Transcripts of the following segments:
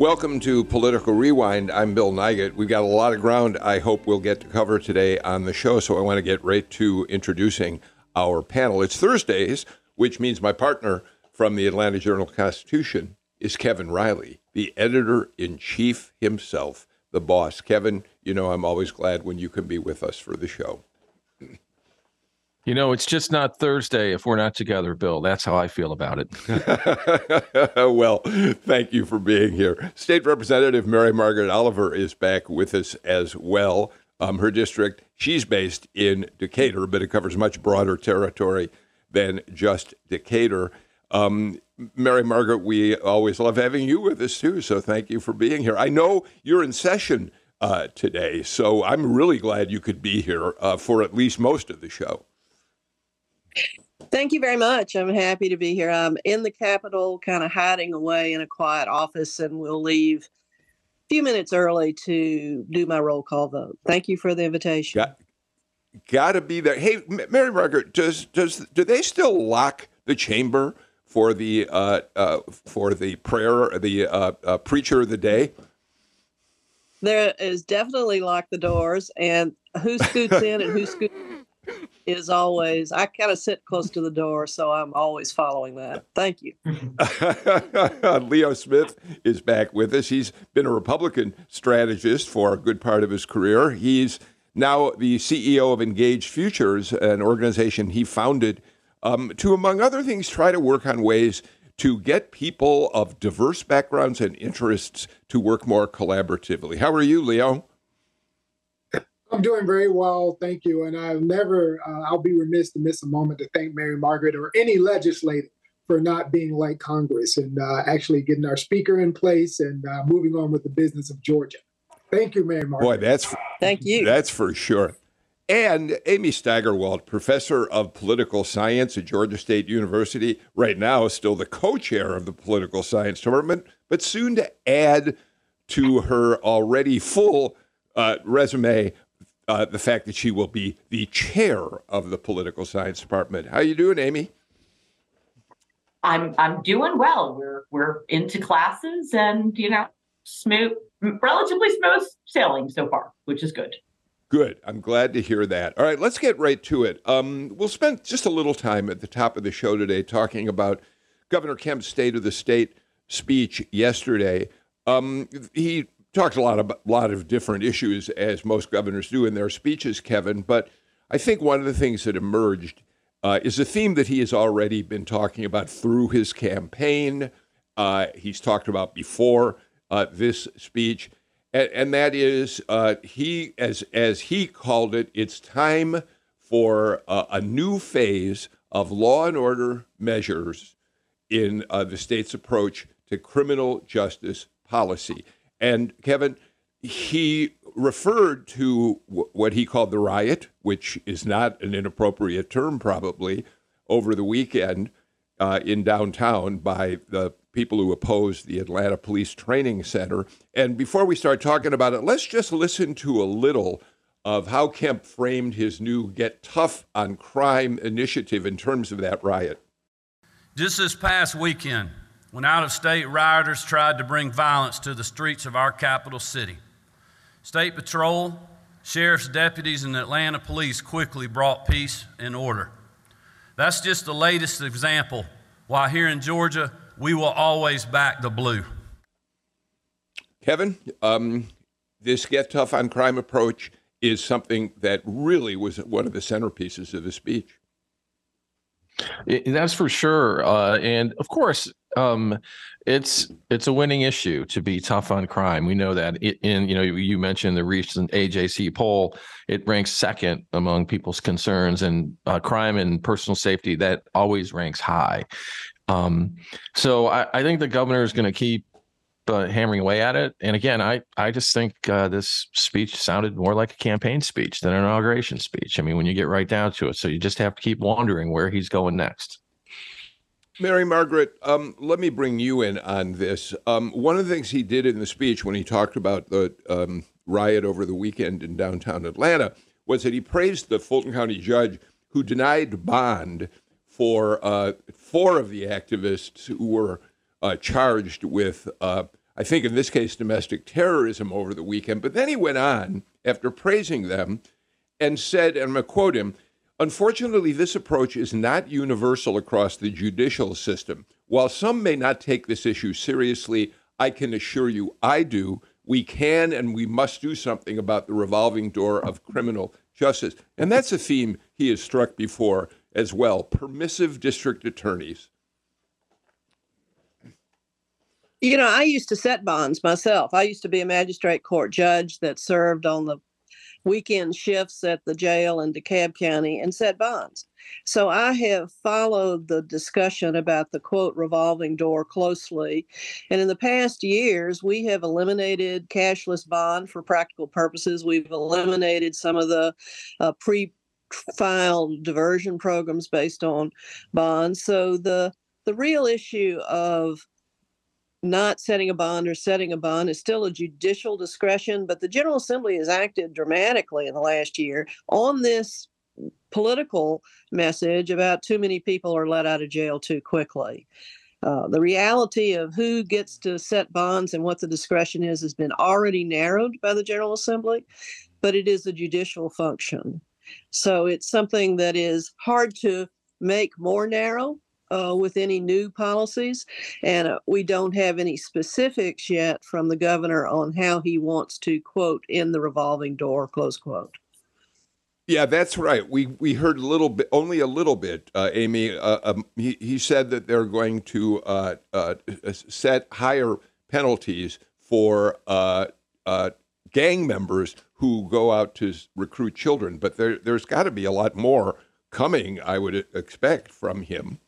Welcome to Political Rewind. I'm Bill Nigut. We've got a lot of ground I hope we'll get to cover today on the show, so I want to get right to introducing our panel. It's Thursdays, which means my partner from the Atlanta Journal Constitution is Kevin Riley, the editor in chief himself, the boss. Kevin, you know I'm always glad when you can be with us for the show. You know, it's just not Thursday if we're not together, Bill. That's how I feel about it. well, thank you for being here. State Representative Mary Margaret Oliver is back with us as well. Um, her district, she's based in Decatur, but it covers much broader territory than just Decatur. Um, Mary Margaret, we always love having you with us too, so thank you for being here. I know you're in session uh, today, so I'm really glad you could be here uh, for at least most of the show. Thank you very much. I'm happy to be here. I'm in the Capitol, kind of hiding away in a quiet office, and we'll leave a few minutes early to do my roll call vote. Thank you for the invitation. Got, got to be there. Hey, Mary Margaret, does does do they still lock the chamber for the uh, uh, for the prayer, the uh, uh preacher of the day? There is definitely lock the doors, and who scoots in and who scoots is always I kind of sit close to the door, so I'm always following that. Thank you. Leo Smith is back with us. He's been a Republican strategist for a good part of his career. He's now the CEO of Engaged Futures, an organization he founded um, to, among other things, try to work on ways to get people of diverse backgrounds and interests to work more collaboratively. How are you, Leo? I'm doing very well, thank you. And I'll never, uh, I'll be remiss to miss a moment to thank Mary Margaret or any legislator for not being like Congress and uh, actually getting our speaker in place and uh, moving on with the business of Georgia. Thank you, Mary Margaret. Boy, that's thank you. That's for sure. And Amy Steigerwalt, professor of political science at Georgia State University, right now is still the co-chair of the political science department, but soon to add to her already full uh, resume uh, the fact that she will be the chair of the political science department. How are you doing, Amy? I'm I'm doing well. We're we're into classes and you know smooth, relatively smooth sailing so far, which is good. Good. I'm glad to hear that. All right, let's get right to it. Um, we'll spend just a little time at the top of the show today talking about Governor Kemp's State of the State speech yesterday. Um, he talked a lot of a lot of different issues, as most governors do in their speeches, Kevin. But I think one of the things that emerged uh, is a theme that he has already been talking about through his campaign. Uh, he's talked about before uh, this speech, and, and that is uh, he, as as he called it, it's time for a new phase of law and order measures in uh, the state's approach to criminal justice policy. And Kevin, he referred to w- what he called the riot, which is not an inappropriate term, probably, over the weekend uh, in downtown by the people who opposed the Atlanta Police Training Center. And before we start talking about it, let's just listen to a little of how Kemp framed his new Get Tough on Crime initiative in terms of that riot. Just this past weekend, when out of state rioters tried to bring violence to the streets of our capital city. State Patrol, sheriff's deputies, and Atlanta police quickly brought peace and order. That's just the latest example why here in Georgia we will always back the blue. Kevin, um, this Get Tough on Crime approach is something that really was one of the centerpieces of the speech. That's for sure. Uh, and of course, um, it's it's a winning issue to be tough on crime. We know that. In you know, you mentioned the recent AJC poll. It ranks second among people's concerns, and uh, crime and personal safety that always ranks high. Um, so I, I think the governor is going to keep uh, hammering away at it. And again, I I just think uh, this speech sounded more like a campaign speech than an inauguration speech. I mean, when you get right down to it, so you just have to keep wondering where he's going next. Mary Margaret, um, let me bring you in on this. Um, one of the things he did in the speech when he talked about the um, riot over the weekend in downtown Atlanta was that he praised the Fulton County judge who denied bond for uh, four of the activists who were uh, charged with, uh, I think in this case, domestic terrorism over the weekend. But then he went on after praising them and said, and I'm going to quote him Unfortunately, this approach is not universal across the judicial system. While some may not take this issue seriously, I can assure you I do. We can and we must do something about the revolving door of criminal justice. And that's a theme he has struck before as well permissive district attorneys. You know, I used to set bonds myself. I used to be a magistrate court judge that served on the weekend shifts at the jail in DeKalb County and set bonds. So I have followed the discussion about the quote revolving door closely. And in the past years, we have eliminated cashless bond for practical purposes. We've eliminated some of the uh, pre file diversion programs based on bonds. So the the real issue of not setting a bond or setting a bond is still a judicial discretion, but the General Assembly has acted dramatically in the last year on this political message about too many people are let out of jail too quickly. Uh, the reality of who gets to set bonds and what the discretion is has been already narrowed by the General Assembly, but it is a judicial function. So it's something that is hard to make more narrow uh, with any new policies. And uh, we don't have any specifics yet from the governor on how he wants to, quote, in the revolving door, close quote. Yeah, that's right. We we heard a little bit, only a little bit, uh, Amy. Uh, um, he, he said that they're going to uh, uh, set higher penalties for gang members who go out to recruit children. But there, there's got to be a lot more coming, I would expect, from him.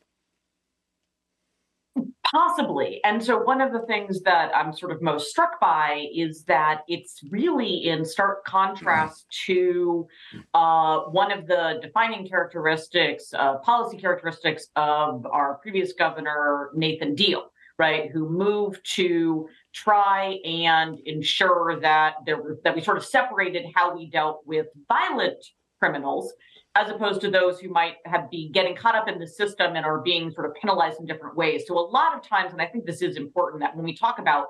Possibly. And so, one of the things that I'm sort of most struck by is that it's really in stark contrast to uh, one of the defining characteristics, uh, policy characteristics of our previous governor, Nathan Deal, right, who moved to try and ensure that there were, that we sort of separated how we dealt with violent criminals as opposed to those who might have be getting caught up in the system and are being sort of penalized in different ways. So a lot of times, and I think this is important, that when we talk about,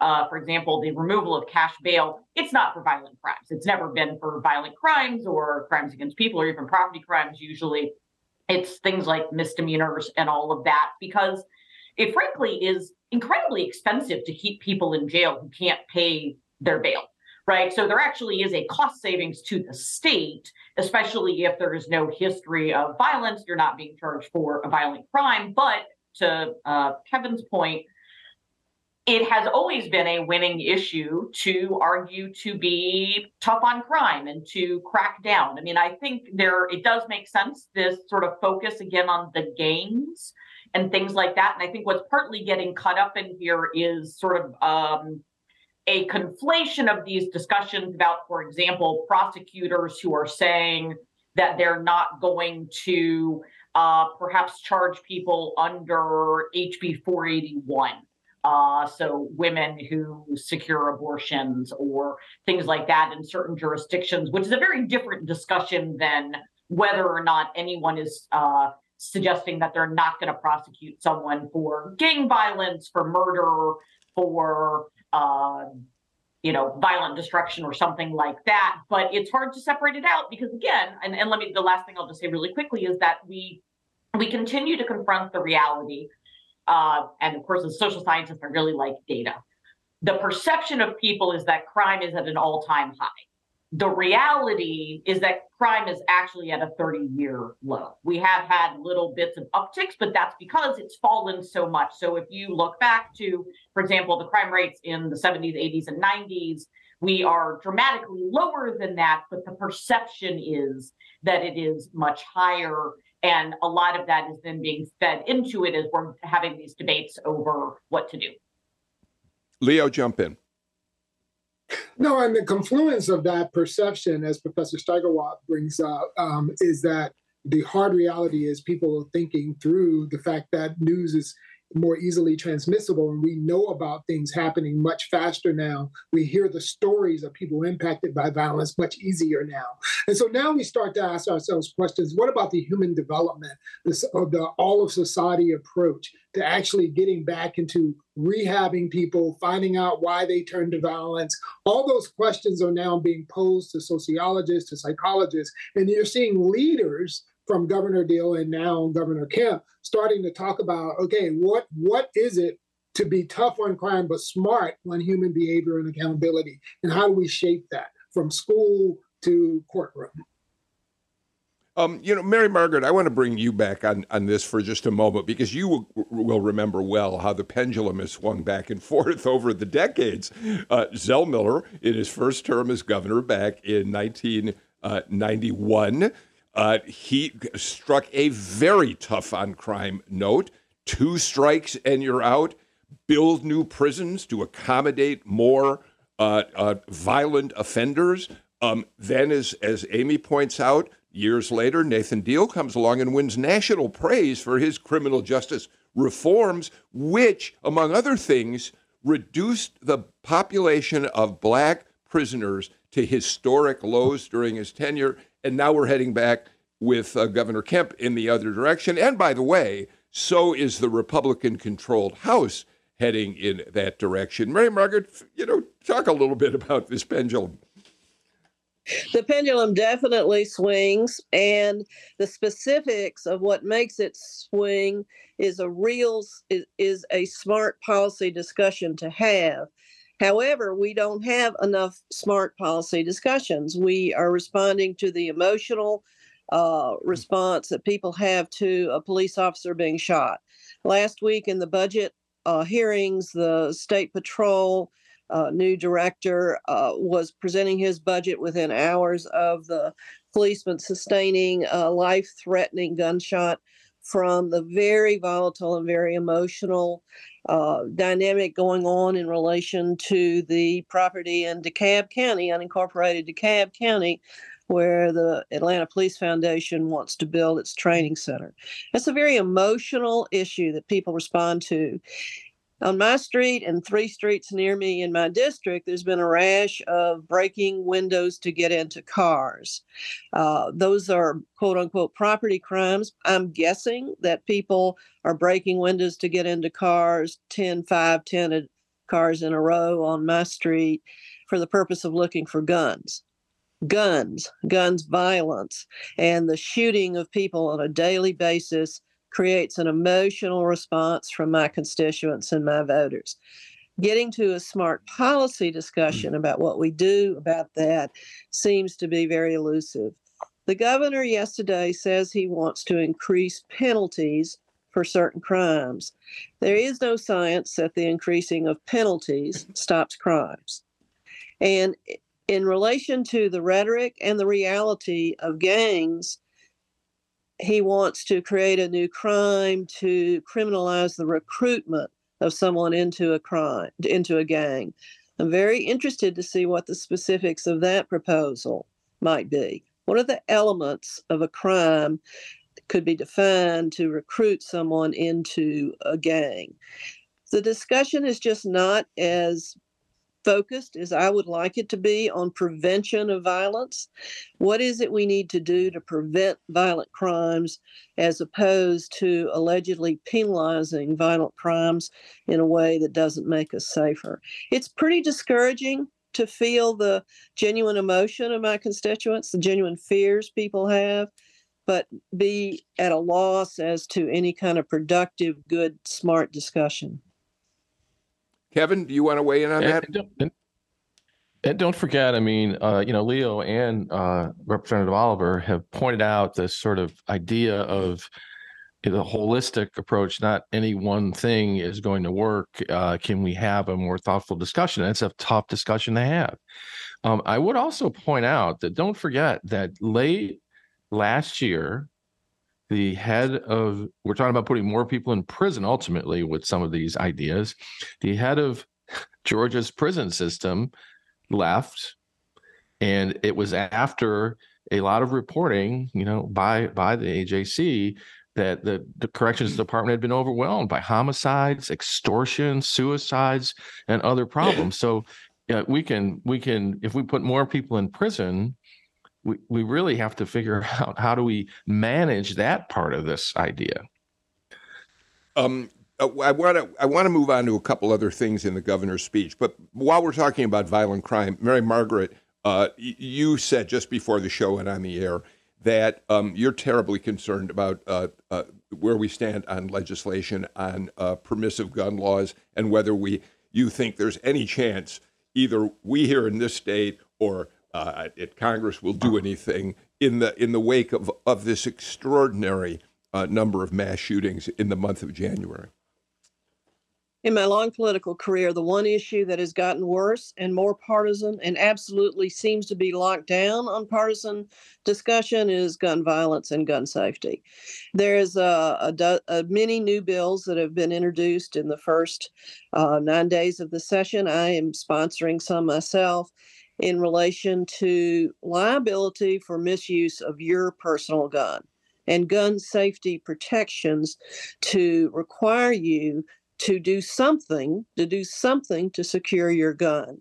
uh, for example, the removal of cash bail, it's not for violent crimes. It's never been for violent crimes or crimes against people or even property crimes. Usually, it's things like misdemeanors and all of that because it frankly is incredibly expensive to keep people in jail who can't pay their bail right? So there actually is a cost savings to the state, especially if there is no history of violence. You're not being charged for a violent crime. But to uh, Kevin's point, it has always been a winning issue to argue to be tough on crime and to crack down. I mean, I think there it does make sense this sort of focus again on the gangs and things like that. And I think what's partly getting cut up in here is sort of um, a conflation of these discussions about, for example, prosecutors who are saying that they're not going to uh, perhaps charge people under HB 481. Uh, so women who secure abortions or things like that in certain jurisdictions, which is a very different discussion than whether or not anyone is uh, suggesting that they're not going to prosecute someone for gang violence, for murder, for uh, you know, violent destruction or something like that. But it's hard to separate it out because again, and, and let me the last thing I'll just say really quickly is that we we continue to confront the reality. Uh, and of course, as social scientists, I really like data. The perception of people is that crime is at an all-time high the reality is that crime is actually at a 30 year low. We have had little bits of upticks, but that's because it's fallen so much. So if you look back to, for example, the crime rates in the 70s, 80s, and 90s, we are dramatically lower than that, but the perception is that it is much higher. And a lot of that is then being fed into it as we're having these debates over what to do. Leo, jump in. No, and the confluence of that perception, as Professor Steigerwalt brings up, um, is that the hard reality is people are thinking through the fact that news is more easily transmissible and we know about things happening much faster now. We hear the stories of people impacted by violence much easier now. And so now we start to ask ourselves questions. What about the human development this of the all of society approach to actually getting back into rehabbing people finding out why they turn to violence? All those questions are now being posed to sociologists to psychologists and you're seeing leaders from Governor Deal and now Governor Kemp starting to talk about okay, what what is it to be tough on crime but smart on human behavior and accountability, and how do we shape that from school to courtroom? Um, you know, Mary Margaret, I want to bring you back on, on this for just a moment because you will, will remember well how the pendulum has swung back and forth over the decades. Uh, Zell Miller, in his first term as governor back in 1991, uh, he struck a very tough on crime note. Two strikes and you're out, build new prisons to accommodate more uh, uh, violent offenders. Um, then, as, as Amy points out, years later, Nathan Deal comes along and wins national praise for his criminal justice reforms, which, among other things, reduced the population of black prisoners to historic lows during his tenure and now we're heading back with uh, Governor Kemp in the other direction. And by the way, so is the Republican controlled House heading in that direction. Mary Margaret, you know, talk a little bit about this pendulum. The pendulum definitely swings, and the specifics of what makes it swing is a real is, is a smart policy discussion to have. However, we don't have enough smart policy discussions. We are responding to the emotional uh, response that people have to a police officer being shot. Last week in the budget uh, hearings, the state patrol uh, new director uh, was presenting his budget within hours of the policeman sustaining a life threatening gunshot from the very volatile and very emotional uh, dynamic going on in relation to the property in DeKalb County, unincorporated DeKalb County, where the Atlanta Police Foundation wants to build its training center. It's a very emotional issue that people respond to. On my street and three streets near me in my district, there's been a rash of breaking windows to get into cars. Uh, those are quote unquote property crimes. I'm guessing that people are breaking windows to get into cars, 10, 5, 10 cars in a row on my street for the purpose of looking for guns guns, guns violence, and the shooting of people on a daily basis creates an emotional response from my constituents and my voters. Getting to a smart policy hmm. discussion about what we do about that seems to be very elusive. The governor yesterday says he wants to increase penalties for certain crimes. There is no science that the increasing of penalties stops crimes. And in relation to the rhetoric and the reality of gangs, he wants to create a new crime to criminalize the recruitment of someone into a crime, into a gang. I'm very interested to see what the specifics of that proposal might be. What are the elements of a crime that could be defined to recruit someone into a gang? The discussion is just not as focused as I would like it to be on prevention of violence. What is it we need to do to prevent violent crimes as opposed to allegedly penalizing violent crimes in a way that doesn't make us safer? It's pretty discouraging to feel the genuine emotion of my constituents, the genuine fears people have. But be at a loss as to any kind of productive, good, smart discussion. Kevin, do you want to weigh in on and, that? And don't, and, and don't, forget, I mean, uh, you know, Leo and uh, Representative Oliver have pointed out this sort of idea of the holistic approach. Not any one thing is going to work. Uh, can we have a more thoughtful discussion? And it's a tough discussion to have. Um, I would also point out that don't forget that late last year, the head of we're talking about putting more people in prison ultimately with some of these ideas. The head of georgia's prison system left and it was after a lot of reporting you know by by the ajc that the, the corrections department had been overwhelmed by homicides extortion suicides and other problems. So yeah, we can we can if we put more people in prison we, we really have to figure out how do we manage that part of this idea. Um, uh, I want to I want to move on to a couple other things in the governor's speech, but while we're talking about violent crime, Mary Margaret, uh, you said just before the show and on the air that um, you're terribly concerned about uh, uh, where we stand on legislation on uh, permissive gun laws and whether we you think there's any chance either we here in this state or uh, at Congress will do anything in the in the wake of of this extraordinary uh, number of mass shootings in the month of January. In my long political career, the one issue that has gotten worse and more partisan and absolutely seems to be locked down on partisan discussion is gun violence and gun safety. There's a, a, a many new bills that have been introduced in the first uh, nine days of the session. I am sponsoring some myself in relation to liability for misuse of your personal gun and gun safety protections to require you to do something to do something to secure your gun.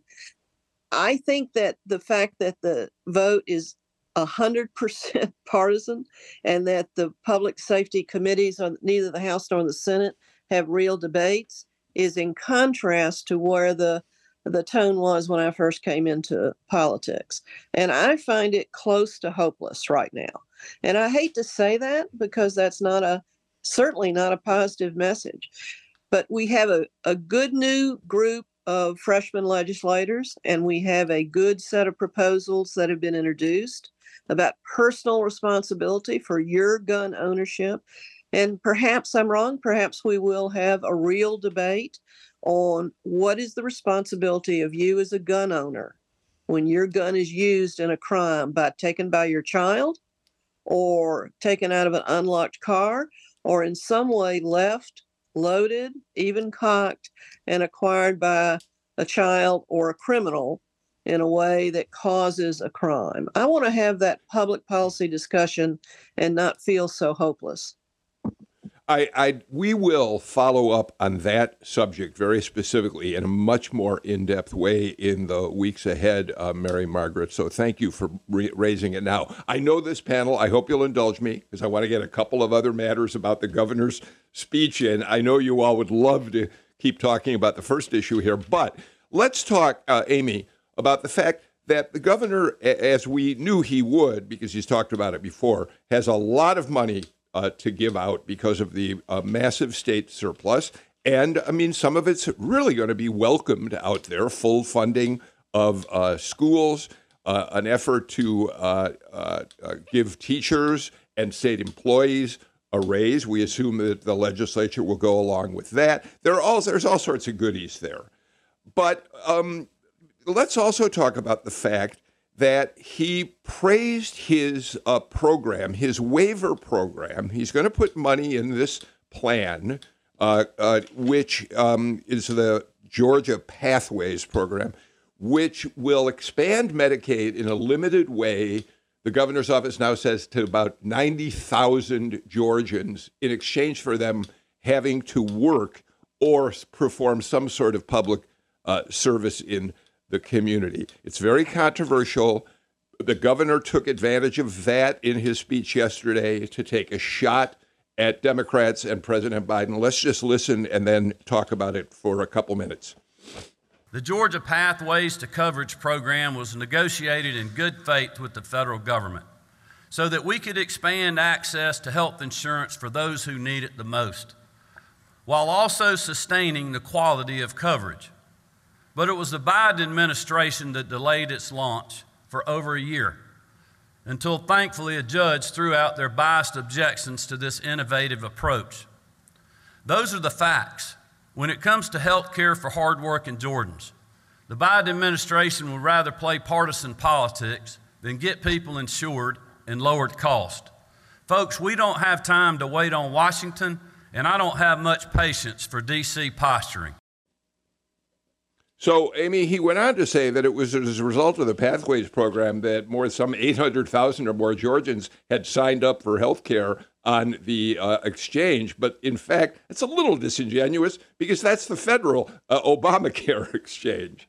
I think that the fact that the vote is 100% partisan and that the public safety committees on neither the house nor the senate have real debates is in contrast to where the the tone was when I first came into politics. And I find it close to hopeless right now. And I hate to say that because that's not a certainly not a positive message. But we have a, a good new group of freshman legislators, and we have a good set of proposals that have been introduced about personal responsibility for your gun ownership. And perhaps I'm wrong. Perhaps we will have a real debate on what is the responsibility of you as a gun owner when your gun is used in a crime by taken by your child or taken out of an unlocked car or in some way left loaded even cocked and acquired by a child or a criminal in a way that causes a crime. I want to have that public policy discussion and not feel so hopeless. I, I, we will follow up on that subject very specifically in a much more in-depth way in the weeks ahead, uh, Mary Margaret. So thank you for re- raising it now. I know this panel. I hope you'll indulge me because I want to get a couple of other matters about the governor's speech in. I know you all would love to keep talking about the first issue here, but let's talk, uh, Amy, about the fact that the governor, as we knew he would, because he's talked about it before, has a lot of money uh, to give out because of the uh, massive state surplus. And I mean, some of it's really going to be welcomed out there full funding of uh, schools, uh, an effort to uh, uh, give teachers and state employees a raise. We assume that the legislature will go along with that. There are all, there's all sorts of goodies there. But um, let's also talk about the fact that he praised his uh, program, his waiver program. He's going to put money in this plan, uh, uh, which um, is the Georgia Pathways program, which will expand Medicaid in a limited way. The governor's office now says to about 90,000 Georgians in exchange for them having to work or perform some sort of public uh, service in the community. It's very controversial. The governor took advantage of that in his speech yesterday to take a shot at Democrats and President Biden. Let's just listen and then talk about it for a couple minutes. The Georgia Pathways to Coverage program was negotiated in good faith with the federal government so that we could expand access to health insurance for those who need it the most, while also sustaining the quality of coverage. But it was the Biden administration that delayed its launch for over a year until thankfully a judge threw out their biased objections to this innovative approach. Those are the facts. When it comes to health care for hardworking Georgians, the Biden administration would rather play partisan politics than get people insured and lowered cost. Folks, we don't have time to wait on Washington, and I don't have much patience for D.C. posturing. So, Amy, he went on to say that it was as a result of the Pathways program that more some 800,000 or more Georgians had signed up for health care on the uh, exchange. But in fact, it's a little disingenuous because that's the federal uh, Obamacare exchange.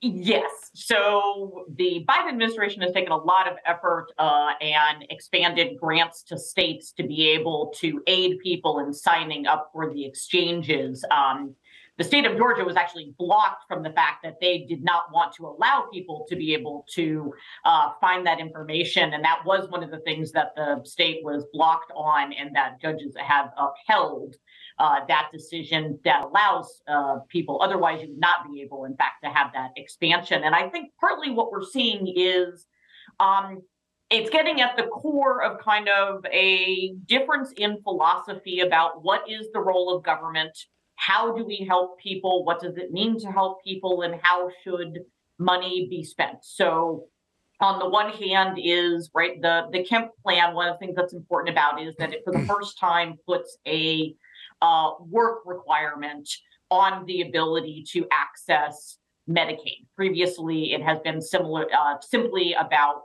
Yes. So the Biden administration has taken a lot of effort uh, and expanded grants to states to be able to aid people in signing up for the exchanges. Um, the state of Georgia was actually blocked from the fact that they did not want to allow people to be able to uh, find that information. And that was one of the things that the state was blocked on, and that judges have upheld. Uh, that decision that allows uh, people, otherwise, you would not be able, in fact, to have that expansion. And I think partly what we're seeing is um, it's getting at the core of kind of a difference in philosophy about what is the role of government how do we help people? What does it mean to help people? And how should money be spent? So, on the one hand, is right the the Kemp plan. One of the things that's important about is that it, for the first time, puts a uh, work requirement on the ability to access Medicaid. Previously, it has been similar, uh, simply about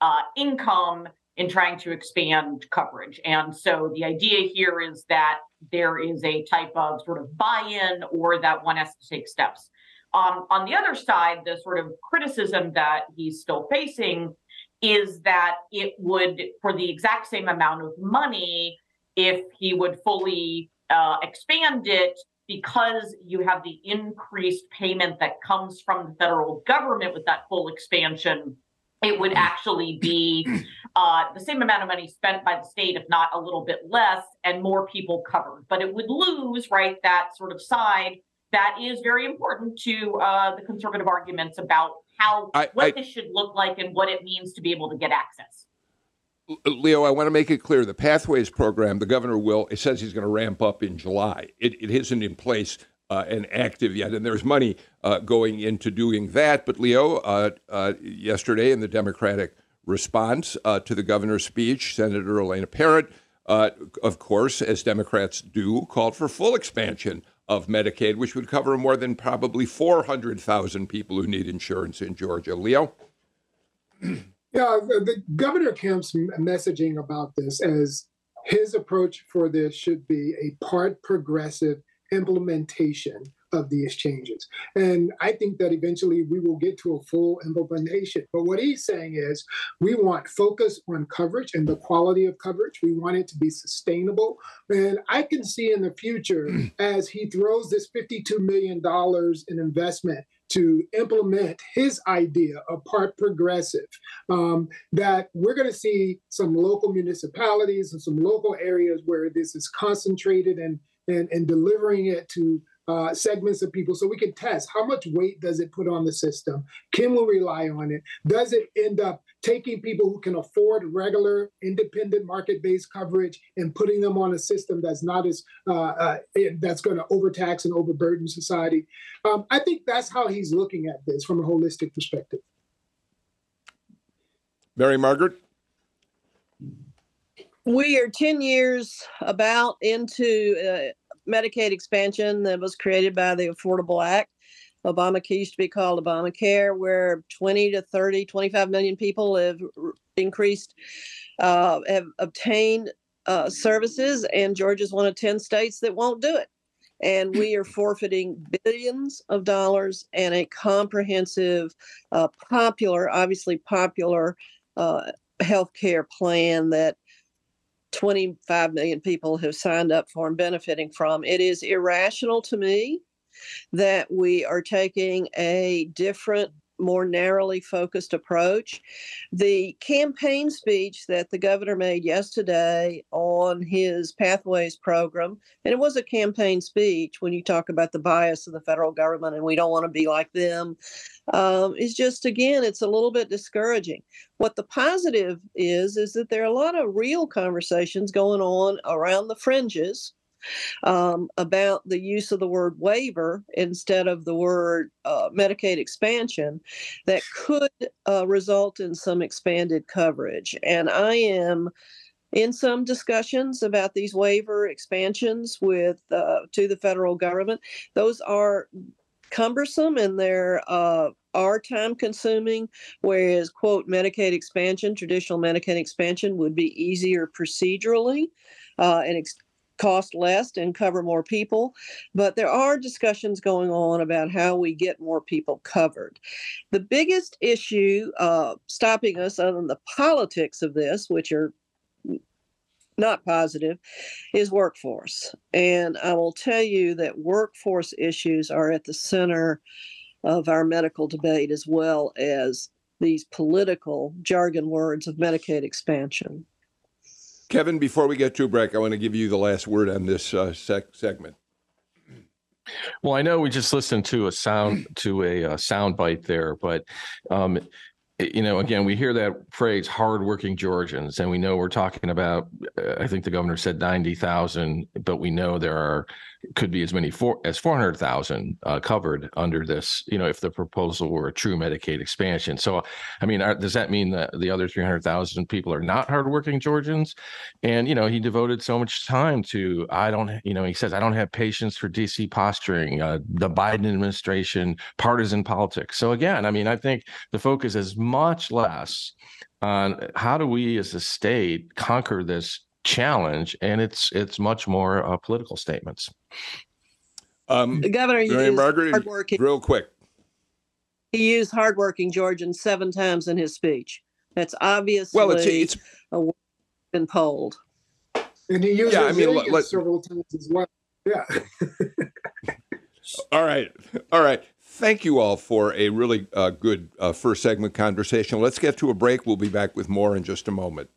uh, income in trying to expand coverage. And so the idea here is that there is a type of sort of buy in or that one has to take steps. Um, on the other side, the sort of criticism that he's still facing is that it would, for the exact same amount of money, if he would fully uh, expand it, because you have the increased payment that comes from the federal government with that full expansion, it would actually be uh, the same amount of money spent by the state, if not a little bit less, and more people covered. But it would lose, right, that sort of side that is very important to uh, the conservative arguments about how I, what I, this should look like and what it means to be able to get access. Leo, I want to make it clear the Pathways program, the governor will, it says he's going to ramp up in July. It, it isn't in place uh, and active yet. And there's money uh, going into doing that. But Leo, uh, uh yesterday in the Democratic response uh, to the governor's speech, Senator Elena Parent, uh, of course, as Democrats do, called for full expansion of Medicaid, which would cover more than probably 400,000 people who need insurance in Georgia. Leo? Yeah, the, Governor Kemp's messaging about this as his approach for this should be a part progressive implementation of these changes. And I think that eventually we will get to a full implementation. But what he's saying is we want focus on coverage and the quality of coverage. We want it to be sustainable. And I can see in the future as he throws this $52 million in investment to implement his idea of part progressive, um, that we're going to see some local municipalities and some local areas where this is concentrated and and, and delivering it to uh, segments of people so we can test how much weight does it put on the system? Can we rely on it? Does it end up taking people who can afford regular independent market-based coverage and putting them on a system that's not as uh, uh, that's going to overtax and overburden society? Um, i think that's how he's looking at this from a holistic perspective. Mary margaret? We are 10 years about into uh, Medicaid expansion that was created by the Affordable Act. Obamacare used to be called Obamacare, where 20 to 30, 25 million people have increased, uh, have obtained uh, services, and Georgia's one of 10 states that won't do it. And we are forfeiting billions of dollars and a comprehensive, uh, popular, obviously popular uh, health care plan that 25 million people have signed up for and benefiting from. It is irrational to me that we are taking a different more narrowly focused approach. The campaign speech that the governor made yesterday on his Pathways program, and it was a campaign speech when you talk about the bias of the federal government and we don't want to be like them, um, is just, again, it's a little bit discouraging. What the positive is, is that there are a lot of real conversations going on around the fringes um, about the use of the word waiver instead of the word uh, Medicaid expansion that could uh, result in some expanded coverage. And I am in some discussions about these waiver expansions with uh, to the federal government. Those are cumbersome and they're uh, are time consuming, whereas, quote, Medicaid expansion, traditional Medicaid expansion would be easier procedurally uh, and ex- cost less and cover more people. But there are discussions going on about how we get more people covered. The biggest issue uh, stopping us, other than the politics of this, which are not positive, is workforce. And I will tell you that workforce issues are at the center of our medical debate as well as these political jargon words of Medicaid expansion. Kevin, before we get to a break, I want to give you the last word on this uh, sec- segment. Well, I know we just listened to a sound to a uh, sound bite there, but um, you know, again, we hear that phrase "hardworking Georgians," and we know we're talking about. Uh, I think the governor said ninety thousand, but we know there are could be as many for, as 400,000 uh, covered under this, you know, if the proposal were a true Medicaid expansion. So, I mean, are, does that mean that the other 300,000 people are not hardworking Georgians? And, you know, he devoted so much time to, I don't, you know, he says, I don't have patience for DC posturing, uh, the Biden administration, partisan politics. So, again, I mean, I think the focus is much less on how do we as a state conquer this challenge, and it's it's much more uh, political statements. Um, the governor Mary used Margaret, hardworking, real quick. He used hardworking Georgians seven times in his speech. That's obviously well, it's, it's a, been polled. And he used yeah, I mean, let, several times as well. Yeah. all right, all right. Thank you all for a really uh, good uh, first segment conversation. Let's get to a break. We'll be back with more in just a moment.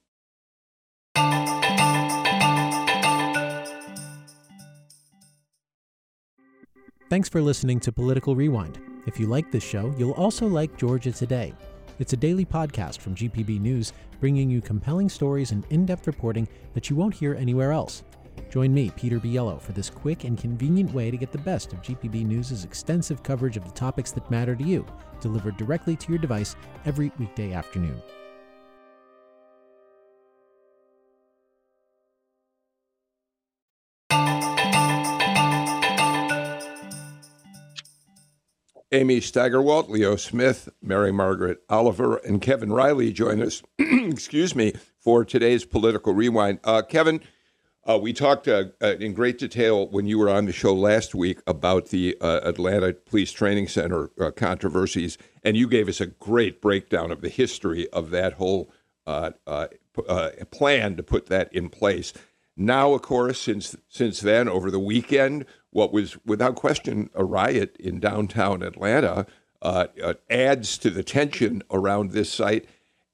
Thanks for listening to Political Rewind. If you like this show, you'll also like Georgia Today. It's a daily podcast from GPB News, bringing you compelling stories and in depth reporting that you won't hear anywhere else. Join me, Peter Biello, for this quick and convenient way to get the best of GPB News' extensive coverage of the topics that matter to you, delivered directly to your device every weekday afternoon. Amy Steigerwalt, Leo Smith, Mary Margaret Oliver, and Kevin Riley join us, excuse me, for today's Political Rewind. Uh, Kevin, uh, we talked uh, uh in great detail when you were on the show last week about the uh, Atlanta Police Training Center uh, controversies, and you gave us a great breakdown of the history of that whole plan to put that in place. Now, of course, since since then, over the weekend, what was without question a riot in downtown Atlanta uh, uh, adds to the tension around this site.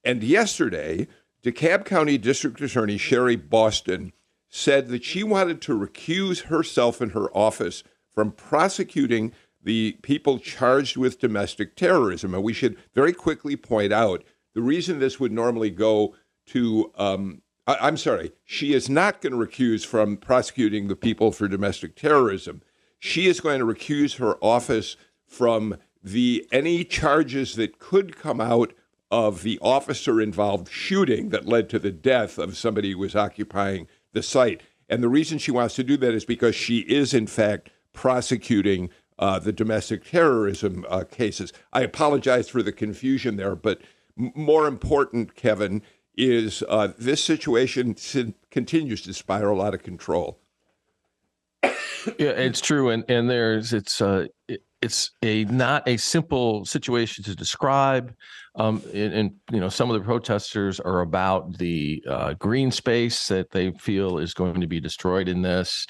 And yesterday, DeKalb County District Attorney Sherry Boston said that she wanted to recuse herself and her office from prosecuting the people charged with domestic terrorism. And we should very quickly point out the reason this would normally go to um, I, am sorry, she is not going to recuse from prosecuting the people for domestic terrorism. She is going to recuse her office from the any charges that could come out of the officer involved shooting that led to the death of somebody who was occupying the site. And the reason she wants to do that is because she is, in fact, prosecuting uh, the domestic terrorism uh, cases. I apologize for the confusion there, but m- more important, Kevin, is uh, this situation continues to spiral out of control. yeah, it's true, and and there's it's uh it's a not a simple situation to describe. Um, and, and, you know, some of the protesters are about the uh, green space that they feel is going to be destroyed in this.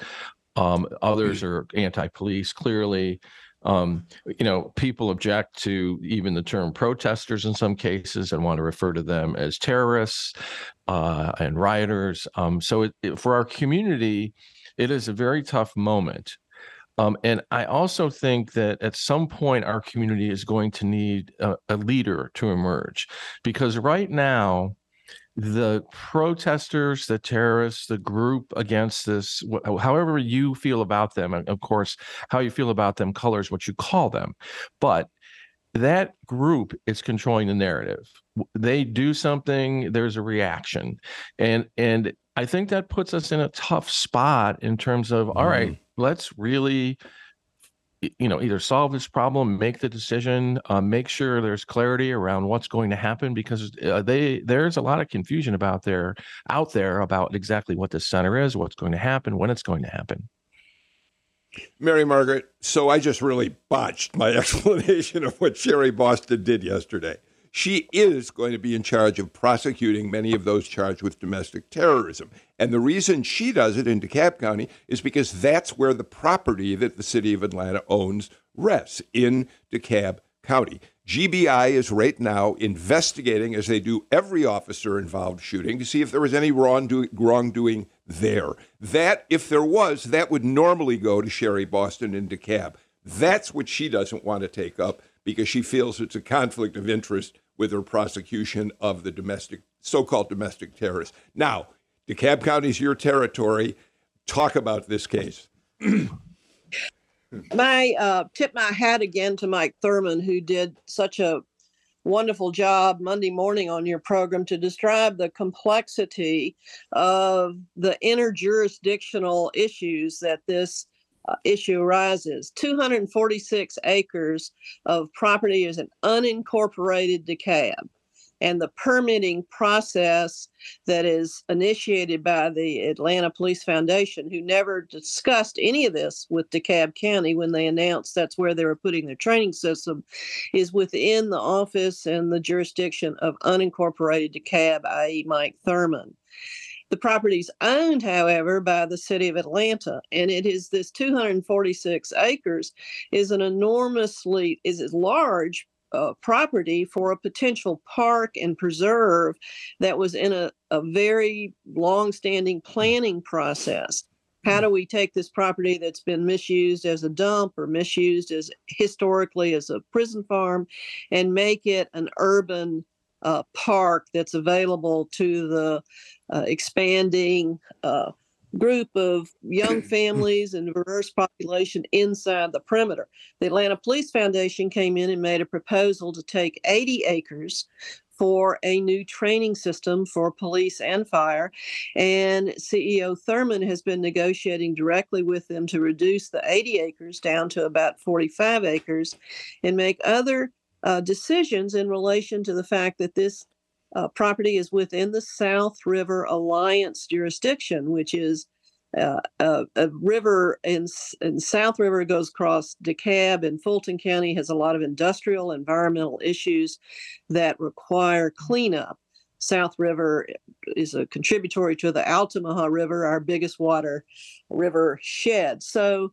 Um, others are anti-police, clearly. Um, you know, people object to even the term protesters in some cases and want to refer to them as terrorists uh, and rioters. Um, so, it, it, for our community, it is a very tough moment. Um, and I also think that at some point, our community is going to need a, a leader to emerge because right now, the protesters, the terrorists, the group against this, however you feel about them, and of course, how you feel about them colors what you call them. But that group is controlling the narrative. They do something, there's a reaction. And and I think that puts us in a tough spot in terms of mm. all right, mm-hmm. Let's really you know either solve this problem make the decision uh, make sure there's clarity around what's going to happen because uh, they there's a lot of confusion about there out there about exactly what the center is what's going to happen when it's going to happen. Mary margaret so i just really botched my explanation of what sherry boston did yesterday she is going to be in charge of prosecuting many of those charged with domestic terrorism. And the reason she does it in DeKalb County is because that's where the property that the city of Atlanta owns rests in DeKalb County. GBI is right now investigating, as they do every officer involved shooting, to see if there was any wrongdoing there. That, if there was, that would normally go to Sherry Boston in DeKalb. That's what she doesn't want to take up because she feels it's a conflict of interest with her prosecution of the domestic, so-called domestic terrorists. Now, DeKalb County is your territory. Talk about this case. my uh, tip my hat again to Mike Thurmond, who did such a wonderful job Monday morning on your program to describe the complexity of the interjurisdictional issues that this issue arises. 246 acres of property is an unincorporated DeKalb. And the permitting process that is initiated by the Atlanta Police Foundation, who never discussed any of this with DeKalb County when they announced that's where they were putting their training system, is within the office and the jurisdiction of unincorporated DeKalb, i.e., Mike Thurmond. The property is owned, however, by the city of Atlanta, and it is this 246 acres is an enormously is a large uh, property for a potential park and preserve that was in a, a very long-standing planning process. How do we take this property that's been misused as a dump or misused as historically as a prison farm and make it an urban uh, park that's available to the uh, expanding uh, group of young families and diverse population inside the perimeter. The Atlanta Police Foundation came in and made a proposal to take 80 acres for a new training system for police and fire. And CEO Thurmond has been negotiating directly with them to reduce the 80 acres down to about 45 acres and make other uh, decisions in relation to the fact that this uh, property is within the South River Alliance jurisdiction, which is uh, a, a, river in, in South River goes across DeKalb and Fulton County has a lot of industrial environmental issues that require cleanup. South River is a contributory to the Altamaha River, our biggest water river shed. So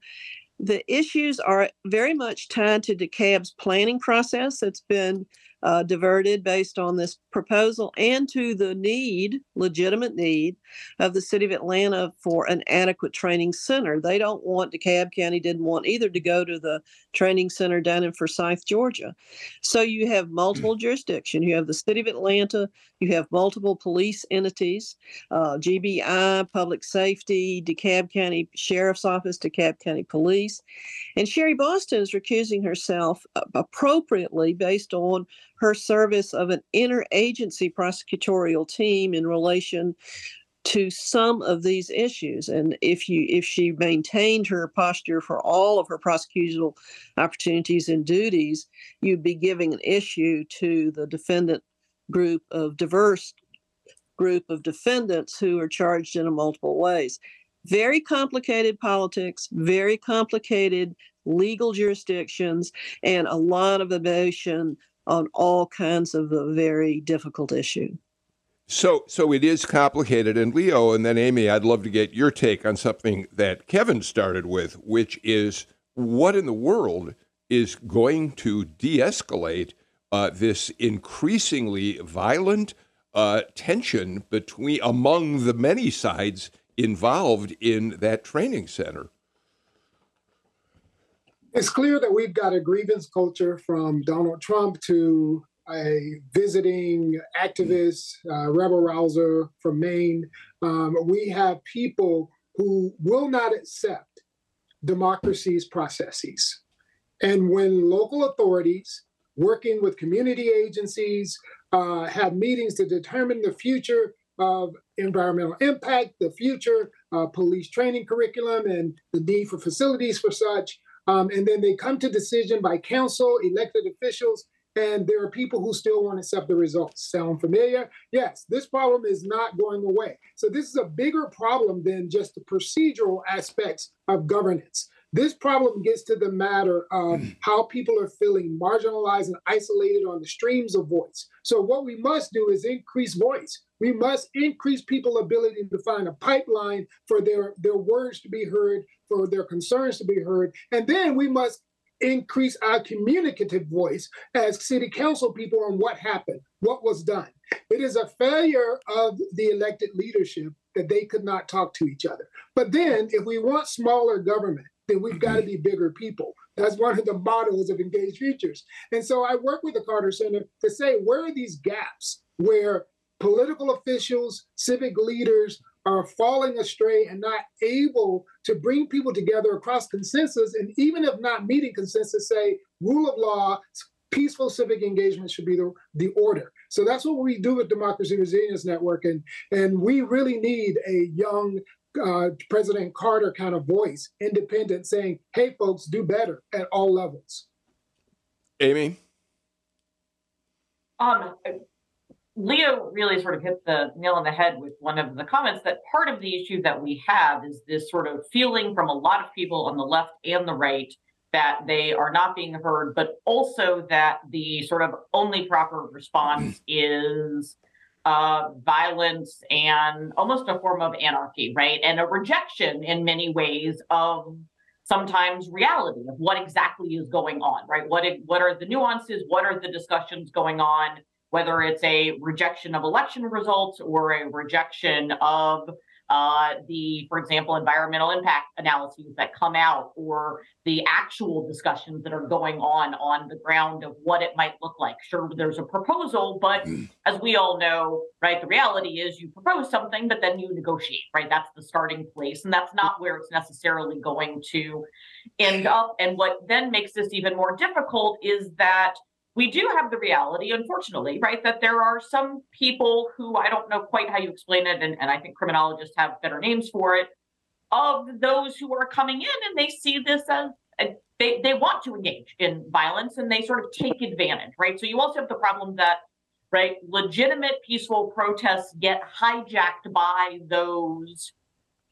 the issues are very much tied to DeKalb's planning process that's been uh, diverted based on this proposal and to the need, legitimate need, of the city of Atlanta for an adequate training center. They don't want, DeKalb County didn't want either to go to the training center down in Forsyth, Georgia. So you have multiple jurisdiction. You have the city of Atlanta, you have multiple police entities, uh, GBI, public safety, DeKalb County Sheriff's Office, DeKalb County Police. And Sherry Boston is recusing herself uh, appropriately based on her service of an interagency prosecutorial team in relation to some of these issues. And if you if she maintained her posture for all of her prosecutorial opportunities and duties you'd be giving an issue to the defendant group of diverse group of defendants who are charged in multiple ways. Very complicated politics very complicated legal jurisdictions and a lot of emotion on all kinds of a very difficult issue. So, so it is complicated. And Leo, and then Amy, I'd love to get your take on something that Kevin started with, which is what in the world is going to de-escalate uh, this increasingly violent uh, tension between among the many sides involved in that training center. It's clear that we've got a grievance culture from Donald Trump to a visiting activist, uh, rebel rouser from Maine. Um, we have people who will not accept democracy's processes. And when local authorities, working with community agencies, uh, have meetings to determine the future of environmental impact, the future uh, police training curriculum, and the need for facilities for such. Um, and then they come to decision by council, elected officials, and there are people who still won't accept the results. Sound familiar? Yes, this problem is not going away. So this is a bigger problem than just the procedural aspects of governance. This problem gets to the matter of hmm. how people are feeling marginalized and isolated on the streams of voice. So, what we must do is increase voice. We must increase people's ability to find a pipeline for their, their words to be heard, for their concerns to be heard. And then we must increase our communicative voice as city council people on what happened, what was done. It is a failure of the elected leadership that they could not talk to each other. But then, if we want smaller government, then we've got to be bigger people. That's one of the models of Engaged Futures. And so I work with the Carter Center to say where are these gaps where political officials, civic leaders are falling astray and not able to bring people together across consensus, and even if not meeting consensus, say rule of law, peaceful civic engagement should be the, the order. So that's what we do with Democracy Resilience Network, and and we really need a young uh, President Carter kind of voice, independent, saying, "Hey, folks, do better at all levels." Amy. Um, Leo really sort of hit the nail on the head with one of the comments that part of the issue that we have is this sort of feeling from a lot of people on the left and the right that they are not being heard, but also that the sort of only proper response is uh, violence and almost a form of anarchy, right? And a rejection in many ways of sometimes reality of what exactly is going on, right? What it, what are the nuances? What are the discussions going on? Whether it's a rejection of election results or a rejection of uh, the, for example, environmental impact analyses that come out or the actual discussions that are going on on the ground of what it might look like. Sure, there's a proposal, but mm. as we all know, right, the reality is you propose something, but then you negotiate, right? That's the starting place. And that's not where it's necessarily going to end up. And what then makes this even more difficult is that we do have the reality, unfortunately, right, that there are some people who I don't know quite how you explain it, and, and I think criminologists have better names for it, of those who are coming in and they see this as a, they, they want to engage in violence and they sort of take advantage, right? So you also have the problem that, right, legitimate peaceful protests get hijacked by those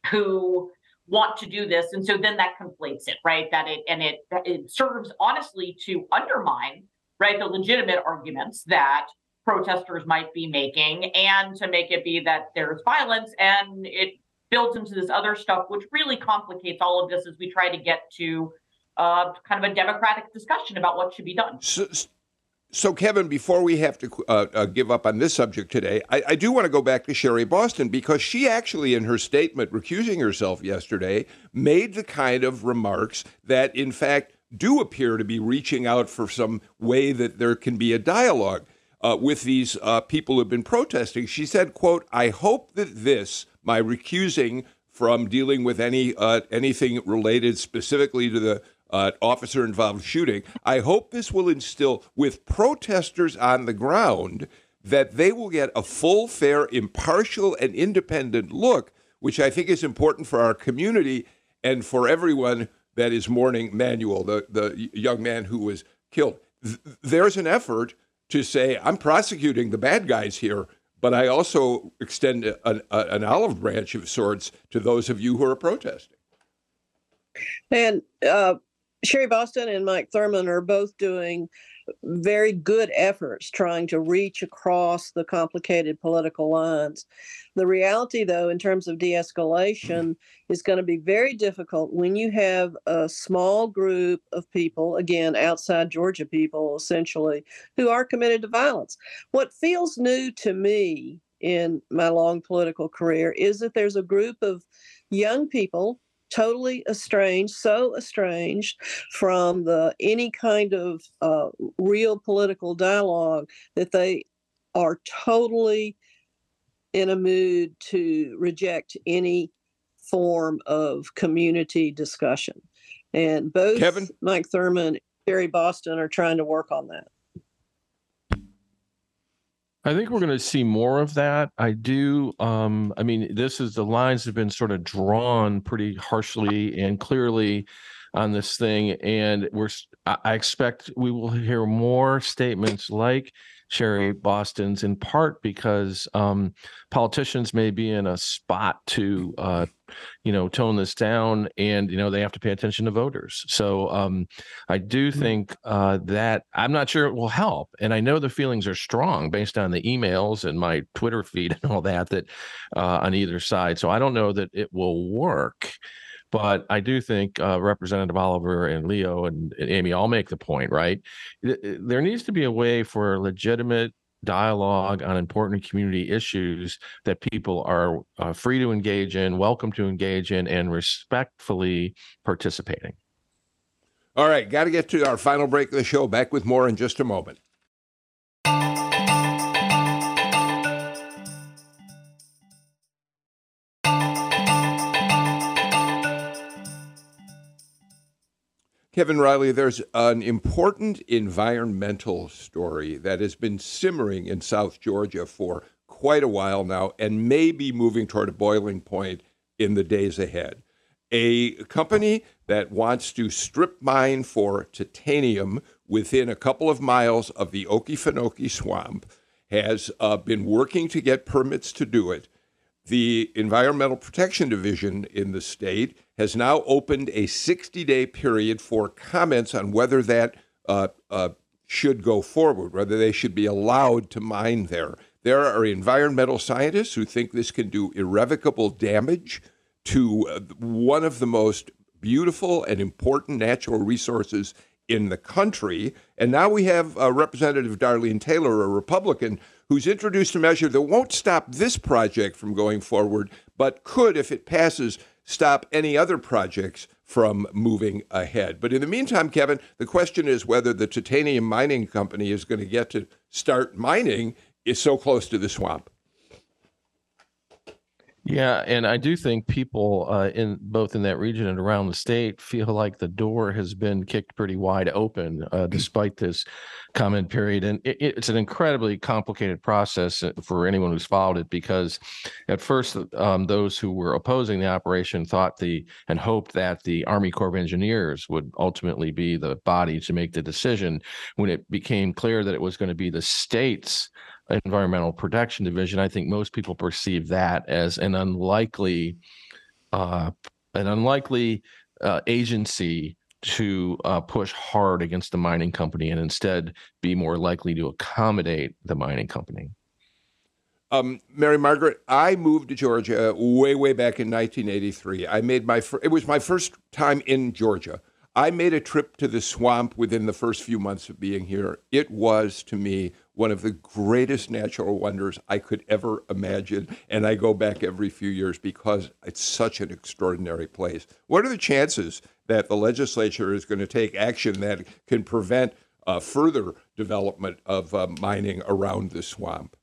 who want to do this and so then that conflates it right that it and it it serves honestly to undermine right? The legitimate arguments that protesters might be making and to make it be that there's violence and it builds into this other stuff, which really complicates all of this as we try to get to uh, kind of a democratic discussion about what should be done. So, so Kevin, before we have to uh, uh, give up on this subject today, I, I do want to go back to Sherry Boston because she actually, in her statement recusing herself yesterday, made the kind of remarks that, in fact, do appear to be reaching out for some way that there can be a dialogue uh, with these uh, people who've been protesting. She said, "quote I hope that this, my recusing from dealing with any uh, anything related specifically to the." Uh, officer involved shooting. I hope this will instill with protesters on the ground that they will get a full, fair, impartial, and independent look, which I think is important for our community and for everyone that is mourning Manuel, the, the young man who was killed. There's an effort to say, I'm prosecuting the bad guys here, but I also extend an, an olive branch of sorts to those of you who are protesting. And uh, Sherry Boston and Mike Thurmond are both doing very good efforts trying to reach across the complicated political lines. The reality, though, in terms of de escalation, is going to be very difficult when you have a small group of people, again, outside Georgia people, essentially, who are committed to violence. What feels new to me in my long political career is that there's a group of young people totally estranged, so estranged from the any kind of uh, real political dialogue that they are totally in a mood to reject any form of community discussion. And both Kevin? Mike Thurmond and Sherry Boston are trying to work on that. I think we're going to see more of that. I do. Um, I mean, this is the lines have been sort of drawn pretty harshly and clearly on this thing, and we're. I expect we will hear more statements like Sherry Boston's, in part because um, politicians may be in a spot to, uh, you know, tone this down, and you know they have to pay attention to voters. So um, I do Hmm. think uh, that I'm not sure it will help, and I know the feelings are strong based on the emails and my Twitter feed and all that that uh, on either side. So I don't know that it will work. But I do think uh, Representative Oliver and Leo and, and Amy all make the point, right? There needs to be a way for legitimate dialogue on important community issues that people are uh, free to engage in, welcome to engage in, and respectfully participating. All right, got to get to our final break of the show. Back with more in just a moment. Kevin Riley, there's an important environmental story that has been simmering in South Georgia for quite a while now and may be moving toward a boiling point in the days ahead. A company that wants to strip mine for titanium within a couple of miles of the Okefenokee swamp has uh, been working to get permits to do it. The Environmental Protection Division in the state has now opened a 60 day period for comments on whether that uh, uh, should go forward, whether they should be allowed to mine there. There are environmental scientists who think this can do irrevocable damage to uh, one of the most beautiful and important natural resources in the country. And now we have uh, Representative Darlene Taylor, a Republican, who's introduced a measure that won't stop this project from going forward, but could, if it passes, stop any other projects from moving ahead. But in the meantime, Kevin, the question is whether the titanium mining company is going to get to start mining is so close to the swamp. Yeah, and I do think people uh, in both in that region and around the state feel like the door has been kicked pretty wide open, uh, despite this comment period. And it, it's an incredibly complicated process uh, for anyone who's followed it, because at first um, those who were opposing the operation thought the and hoped that the Army Corps of Engineers would ultimately be the body to make the decision. When it became clear that it was going to be the states environmental protection division i think most people perceive that as an unlikely uh, an unlikely uh, agency to uh, push hard against the mining company and instead be more likely to accommodate the mining company Um, Mary Margaret, I moved to Georgia way, way back in 1983. I made my fir- it was my first time in Georgia. I made a trip to the swamp within the first few months of being here. It was to me one of the greatest natural wonders I could ever imagine, and I go back every few years because it's such an extraordinary place. What are the chances that the legislature is going to take action that can prevent uh, further development of uh, mining around the swamp?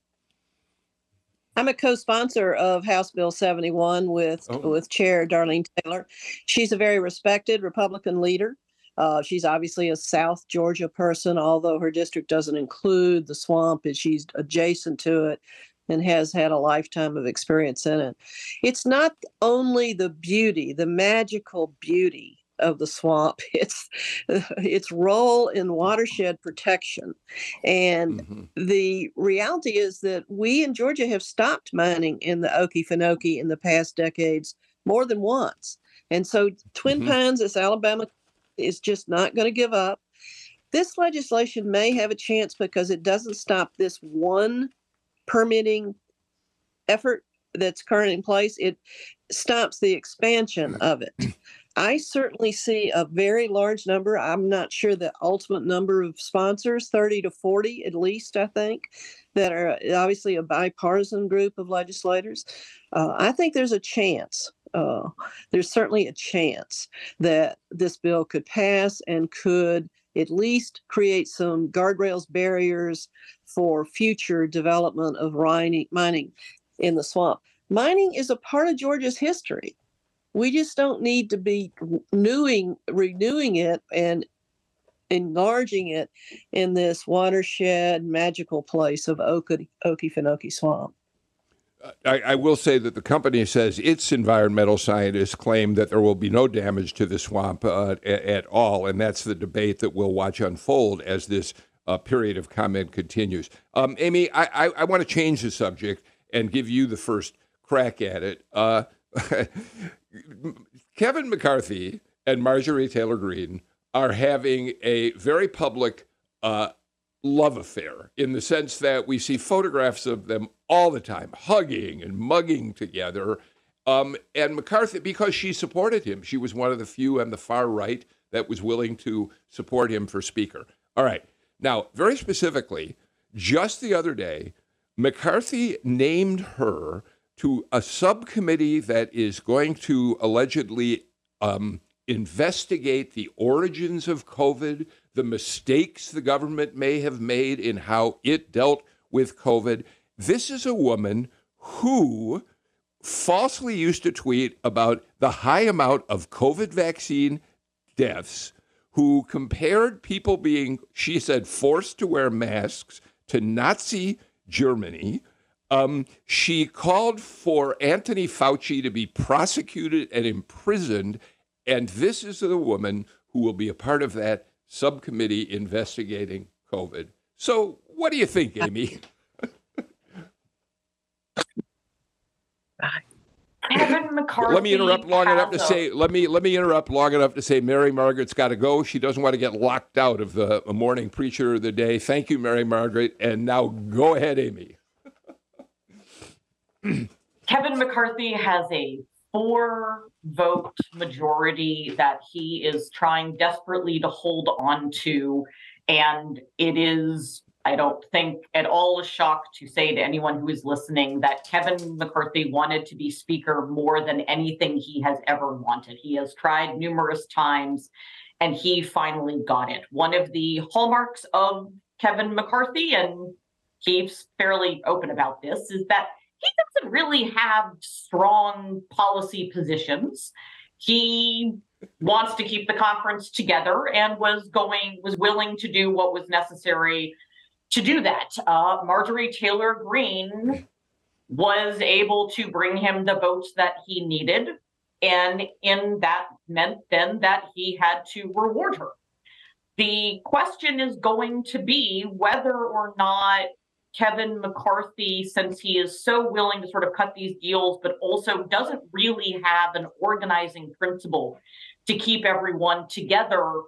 I'm a co-sponsor of House Bill 71 with Oh. with Chair Darlene Taylor. She's a very respected Republican leader. Uh, she's obviously a South Georgia person, although her district doesn't include the swamp, and she's adjacent to it and has had a lifetime of experience in it. It's not only the beauty, the magical beauty of the swamp. It's its role in watershed protection, and Mhm. the reality is that we in Georgia have stopped mining in the Okefenokee in the past decades more than once. And so Twin Mhm. Pines, this Alabama, is just not going to give up. This legislation may have a chance because it doesn't stop this one permitting effort that's currently in place. It stops the expansion of it. I certainly see a very large number. I'm not sure the ultimate number of sponsors, 30 to 40 at least, I think, that are obviously a bipartisan group of legislators. Uh, I think there's a chance uh, there's certainly a chance that this bill could pass and could at least create some guardrails, barriers for future development of mining in the swamp. Mining is a part of Georgia's history. We just don't need to be renewing, renewing it and enlarging it in this watershed magical place of Okefenokee Swamp. I, I, will say that the company says its environmental scientists claim that there will be no damage to the swamp uh, at, at, all, and that's the debate that we'll watch unfold as this uh, period of comment continues. Um, Amy, I, I, I want to change the subject and give you the first crack at it. Uh, Kevin McCarthy and Marjorie Taylor Greene are having a very public uh, love affair in the sense that we see photographs of them all the time, hugging and mugging together. Um, and McCarthy, because she supported him, she was one of the few on the far right that was willing to support him for Speaker. All right. Now, very specifically, just the other day, McCarthy named her to a subcommittee that is going to allegedly um, investigate the origins of COVID, the mistakes the government may have made in how it dealt with COVID. This is a woman who falsely used to tweet about the high amount of COVID vaccine deaths, who compared people being, she said, forced to wear masks to Nazi Germany. Um, she called for Anthony Fauci to be prosecuted and imprisoned. And this is the woman who will be a part of that subcommittee investigating COVID. So, what do you think, Amy? Kevin McCarthy. Let me interrupt long enough to say. Let me let me interrupt long enough to say. Mary Margaret's got to go. She doesn't want to get locked out of the morning preacher of the day. Thank you, Mary Margaret. And now go ahead, Amy. Kevin McCarthy has a four vote majority that he is trying desperately to hold on to. And it is, I don't think, at all a shock to say to anyone who is listening that Kevin McCarthy wanted to be Speaker more than anything he has ever wanted. He has tried numerous times and he finally got it. One of the hallmarks of Kevin McCarthy, and he's fairly open about this, is that he doesn't really have strong policy positions. He wants to keep the conference together and was going was willing to do what was necessary to do that. Uh, Marjorie Taylor Greene was able to bring him the votes that he needed, and in that meant then that he had to reward her. The question is going to be whether or not Kevin McCarthy, since he is so willing to sort of cut these deals, but also doesn't really have an organizing principle to keep everyone together,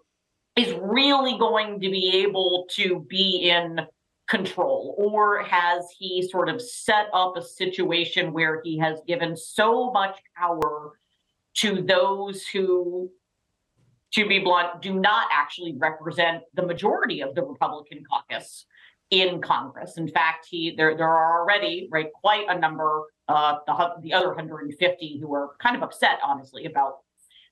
is really going to be able to be in control? Or has he sort of set up a situation where he has given so much power to those who, to be blunt, do not actually represent the majority of the Republican caucus? In Congress. In fact, he there there are already right quite a number, uh, the the other 150 who are kind of upset, honestly, about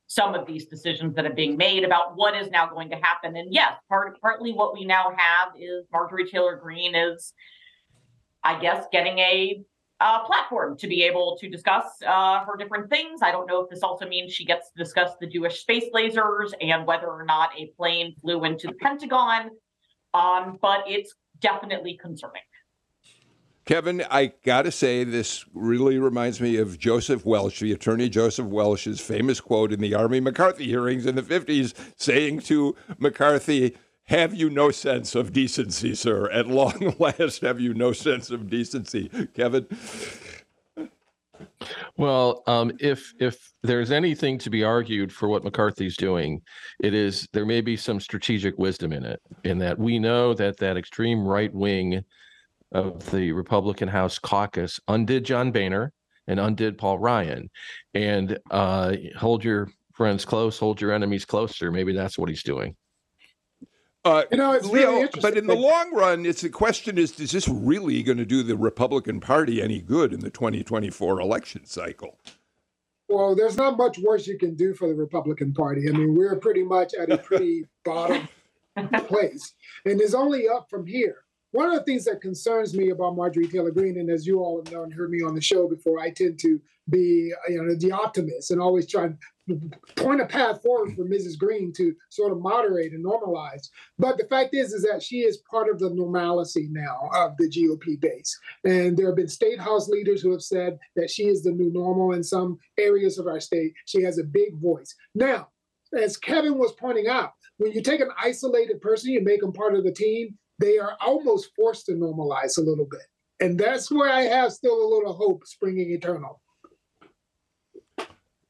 some of these decisions that are being made about what is now going to happen. And yes, part partly what we now have is Marjorie Taylor Greene is, I guess, getting a uh, platform to be able to discuss uh, her different things. I don't know if this also means she gets to discuss the Jewish space lasers and whether or not a plane flew into the Pentagon. Um, but it's definitely concerning. Kevin, I got to say, this really reminds me of Joseph Welch, the attorney Joseph Welch's famous quote in the Army McCarthy hearings in the 50s, saying to McCarthy, Have you no sense of decency, sir? At long last, have you no sense of decency? Kevin? Well, um, if if there's anything to be argued for what McCarthy's doing, it is there may be some strategic wisdom in it. In that we know that that extreme right wing of the Republican House caucus undid John Boehner and undid Paul Ryan, and uh, hold your friends close, hold your enemies closer. Maybe that's what he's doing. Uh, you know, it's Leo, really but in the long run, it's the question is: Is this really going to do the Republican Party any good in the 2024 election cycle? Well, there's not much worse you can do for the Republican Party. I mean, we're pretty much at a pretty bottom place, and it's only up from here. One of the things that concerns me about Marjorie Taylor Greene, and as you all have known and heard me on the show before, I tend to be you know the optimist and always try to point a path forward for Mrs. Greene to sort of moderate and normalize. But the fact is, is that she is part of the normalcy now of the GOP base, and there have been state house leaders who have said that she is the new normal in some areas of our state. She has a big voice now. As Kevin was pointing out, when you take an isolated person and make them part of the team, they are almost forced to normalize a little bit. And that's where I have still a little hope springing eternal.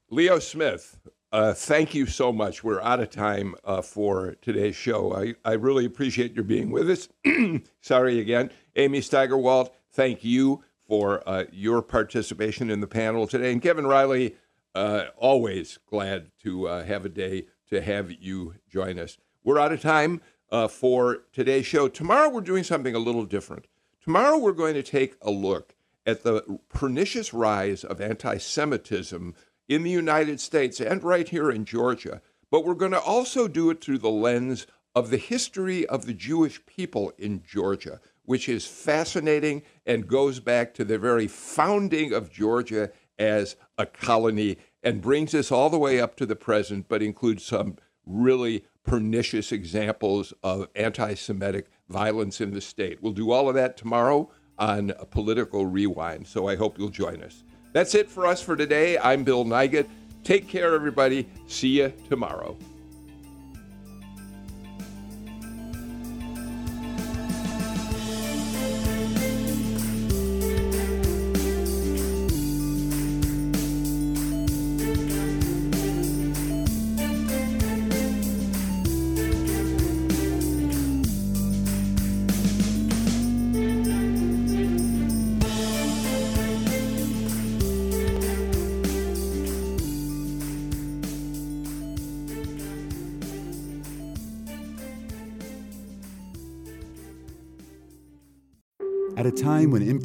Leo Smith, uh, thank you so much. We're out of time uh, for today's show. I, I really appreciate your being with us. Sorry again. Amy Steigerwalt, thank you for uh, your participation in the panel today. And Kevin Riley, uh, always glad to uh, have a day to have you join us. We're out of time uh, for today's show. Tomorrow, we're doing something a little different. Tomorrow, we're going to take a look at the pernicious rise of anti Semitism in the United States and right here in Georgia. But we're going to also do it through the lens of the history of the Jewish people in Georgia, which is fascinating and goes back to the very founding of Georgia as a colony and brings us all the way up to the present, but includes some really pernicious examples of anti Semitic violence in the state. We'll do all of that tomorrow on a Political Rewind, so I hope you'll join us. That's it for us for today. I'm Bill Nigut. Take care, everybody. See you tomorrow.